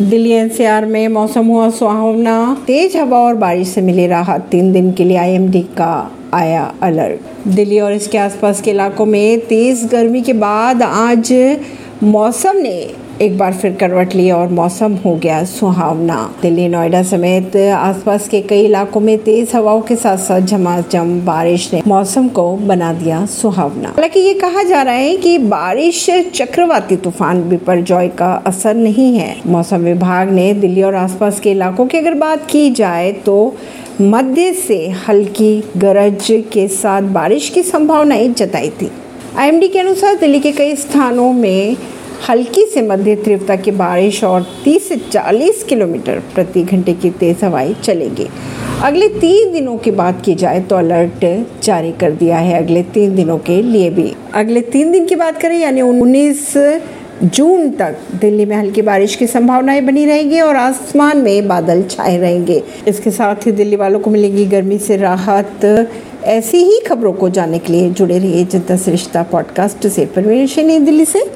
Delhi NCR में मौसम हुआ सुहावना। तेज हवा और बारिश से मिली राहत। तीन दिन के लिए आईएमडी का आया अलर्ट। दिल्ली और इसके आसपास के इलाकों में तेज गर्मी के बाद आज मौसम ने एक बार फिर करवट ली और मौसम हो गया सुहावना। दिल्ली, नोएडा समेत आसपास के कई इलाकों में तेज हवाओं के साथ साथ झमाझम बारिश ने मौसम को बना दिया सुहावना। हालाँकि ये कहा जा रहा है कि बारिश, चक्रवाती तूफ़ान, बिपरजॉय का असर नहीं है। मौसम विभाग ने दिल्ली और आसपास के इलाकों की अगर बात की जाए तो मध्य से हल्की गरज के साथ बारिश की संभावनाएँ जताई थी। आईएमडी के अनुसार दिल्ली के कई स्थानों में हल्की से मध्य तीव्रता की बारिश और 30 से 40 किलोमीटर प्रति घंटे की तेज हवाएँ चलेंगी। अगले तीन दिनों की बात की जाए तो अलर्ट जारी कर दिया है अगले तीन दिनों के लिए भी। अगले तीन दिन की बात करें, यानी उन्नीस जून तक दिल्ली में हल्की बारिश की संभावनाएँ बनी रहेंगी और आसमान में बादल छाए रहेंगे। इसके साथ ही दिल्ली वालों को मिलेगी गर्मी से राहत। ऐसी ही खबरों को जानने के लिए जुड़े रहिए जनता श्रेष्ठता पॉडकास्ट से। परवीन दिल्ली से।